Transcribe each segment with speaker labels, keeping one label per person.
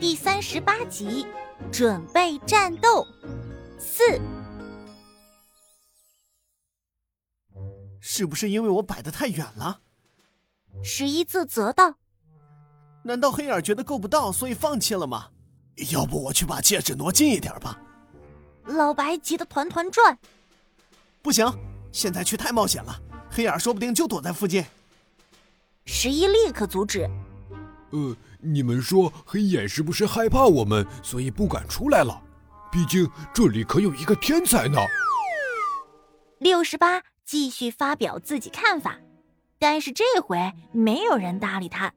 Speaker 1: 第三十八集，准备战斗四。
Speaker 2: 是不是因为我摆的太远了？
Speaker 1: 十一自责道。
Speaker 2: 难道黑眼觉得够不到，所以放弃了吗？要不我去把戒指挪近一点吧。
Speaker 1: 老白急得团团转。
Speaker 2: 不行，现在去太冒险了，黑眼说不定就躲在附近。
Speaker 1: 十一立刻阻止。
Speaker 3: 呃，你们说黑眼是不是害怕我们，所以不敢出来了？毕竟这里可有一个天才呢。
Speaker 1: 六十八继续发表自己看法，但是这回没有人搭理他。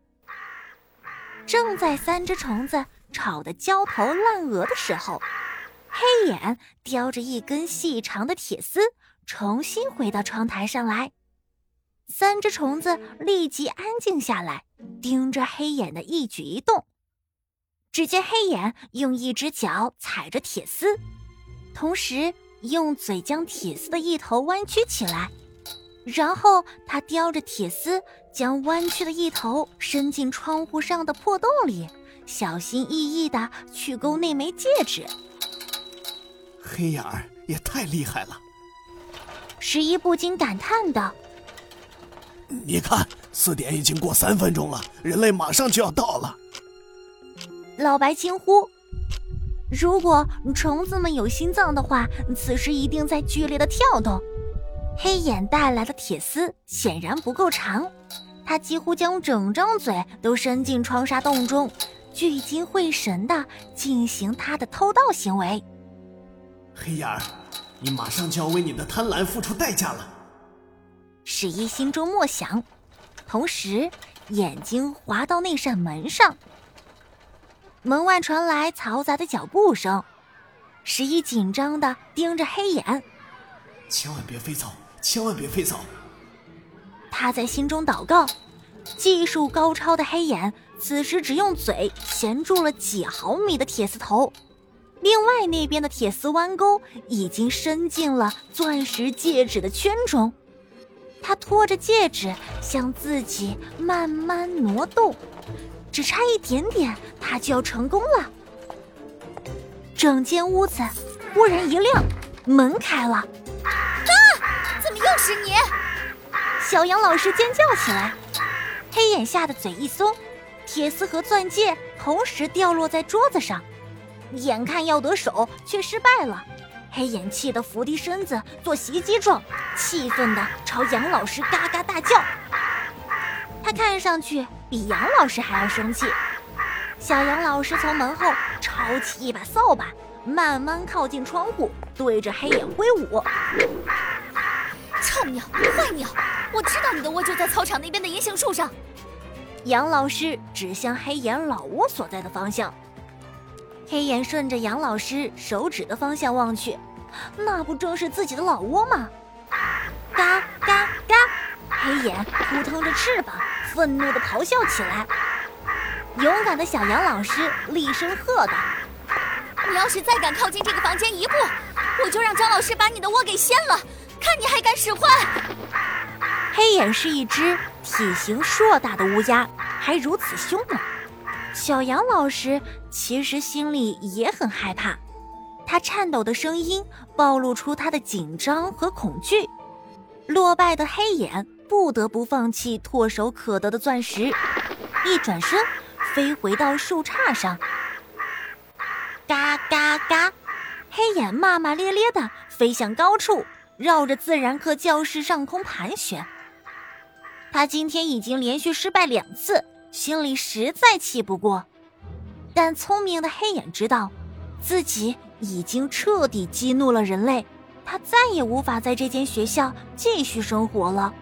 Speaker 1: 正在三只虫子吵得焦头烂额的时候，黑眼叼着一根细长的铁丝，重新回到窗台上来。三只虫子立即安静下来，盯着黑眼的一举一动。只见黑眼用一只脚踩着铁丝，同时用嘴将铁丝的一头弯曲起来，然后他叼着铁丝，将弯曲的一头伸进窗户上的破洞里，小心翼翼地去勾那枚戒指。
Speaker 2: 黑眼儿也太厉害了！
Speaker 1: 十一不禁感叹道。
Speaker 2: 你看，四点已经过三分钟了，人类马上就要到了。
Speaker 1: 老白惊呼：“如果虫子们有心脏的话，此时一定在剧烈的跳动。”黑眼带来的铁丝显然不够长，他几乎将整张嘴都伸进窗纱洞中，聚精会神地进行他的偷盗行为。
Speaker 2: 黑眼儿，你马上就要为你的贪婪付出代价了。
Speaker 1: 十一心中默想，同时眼睛滑到那扇门上。门外传来嘈杂的脚步声，十一紧张的盯着黑眼，
Speaker 2: 千万别飞走，千万别飞走。
Speaker 1: 他在心中祷告。技术高超的黑眼此时只用嘴衔住了几毫米的铁丝头，另外那边的铁丝弯钩已经伸进了钻石戒指的圈中。他拖着戒指向自己慢慢挪动，只差一点点，他就要成功了。整间屋子忽然一亮，门开了。
Speaker 4: 啊！怎么又是你？
Speaker 1: 小杨老师尖叫起来。黑眼吓得嘴一松，铁丝和钻戒同时掉落在桌子上，眼看要得手，却失败了。黑眼气得伏低身子做袭击状，气愤地朝杨老师嘎嘎大叫。他看上去比杨老师还要生气。小杨老师从门后抄起一把扫把，慢慢靠近窗户，对着黑眼挥舞。
Speaker 4: 臭鸟，坏鸟！我知道你的窝就在操场那边的银杏树上。
Speaker 1: 杨老师指向黑眼老窝所在的方向。黑眼顺着杨老师手指的方向望去，那不正是自己的老窝吗？嘎嘎嘎！黑眼扑腾着翅膀，愤怒地咆哮起来。勇敢的小杨老师厉声喝道：“
Speaker 4: 你要是再敢靠近这个房间一步，我就让张老师把你的窝给掀了，看你还敢使坏！”
Speaker 1: 黑眼是一只体型硕大的乌鸦，还如此凶猛。小杨老师其实心里也很害怕，他颤抖的声音暴露出他的紧张和恐惧。落败的黑眼不得不放弃唾手可得的钻石，一转身飞回到树杈上。嘎嘎嘎！黑眼骂骂咧咧的飞向高处，绕着自然课教室上空盘旋。他今天已经连续失败两次。心里实在气不过，但聪明的黑眼知道，自己已经彻底激怒了人类，他再也无法在这间学校继续生活了。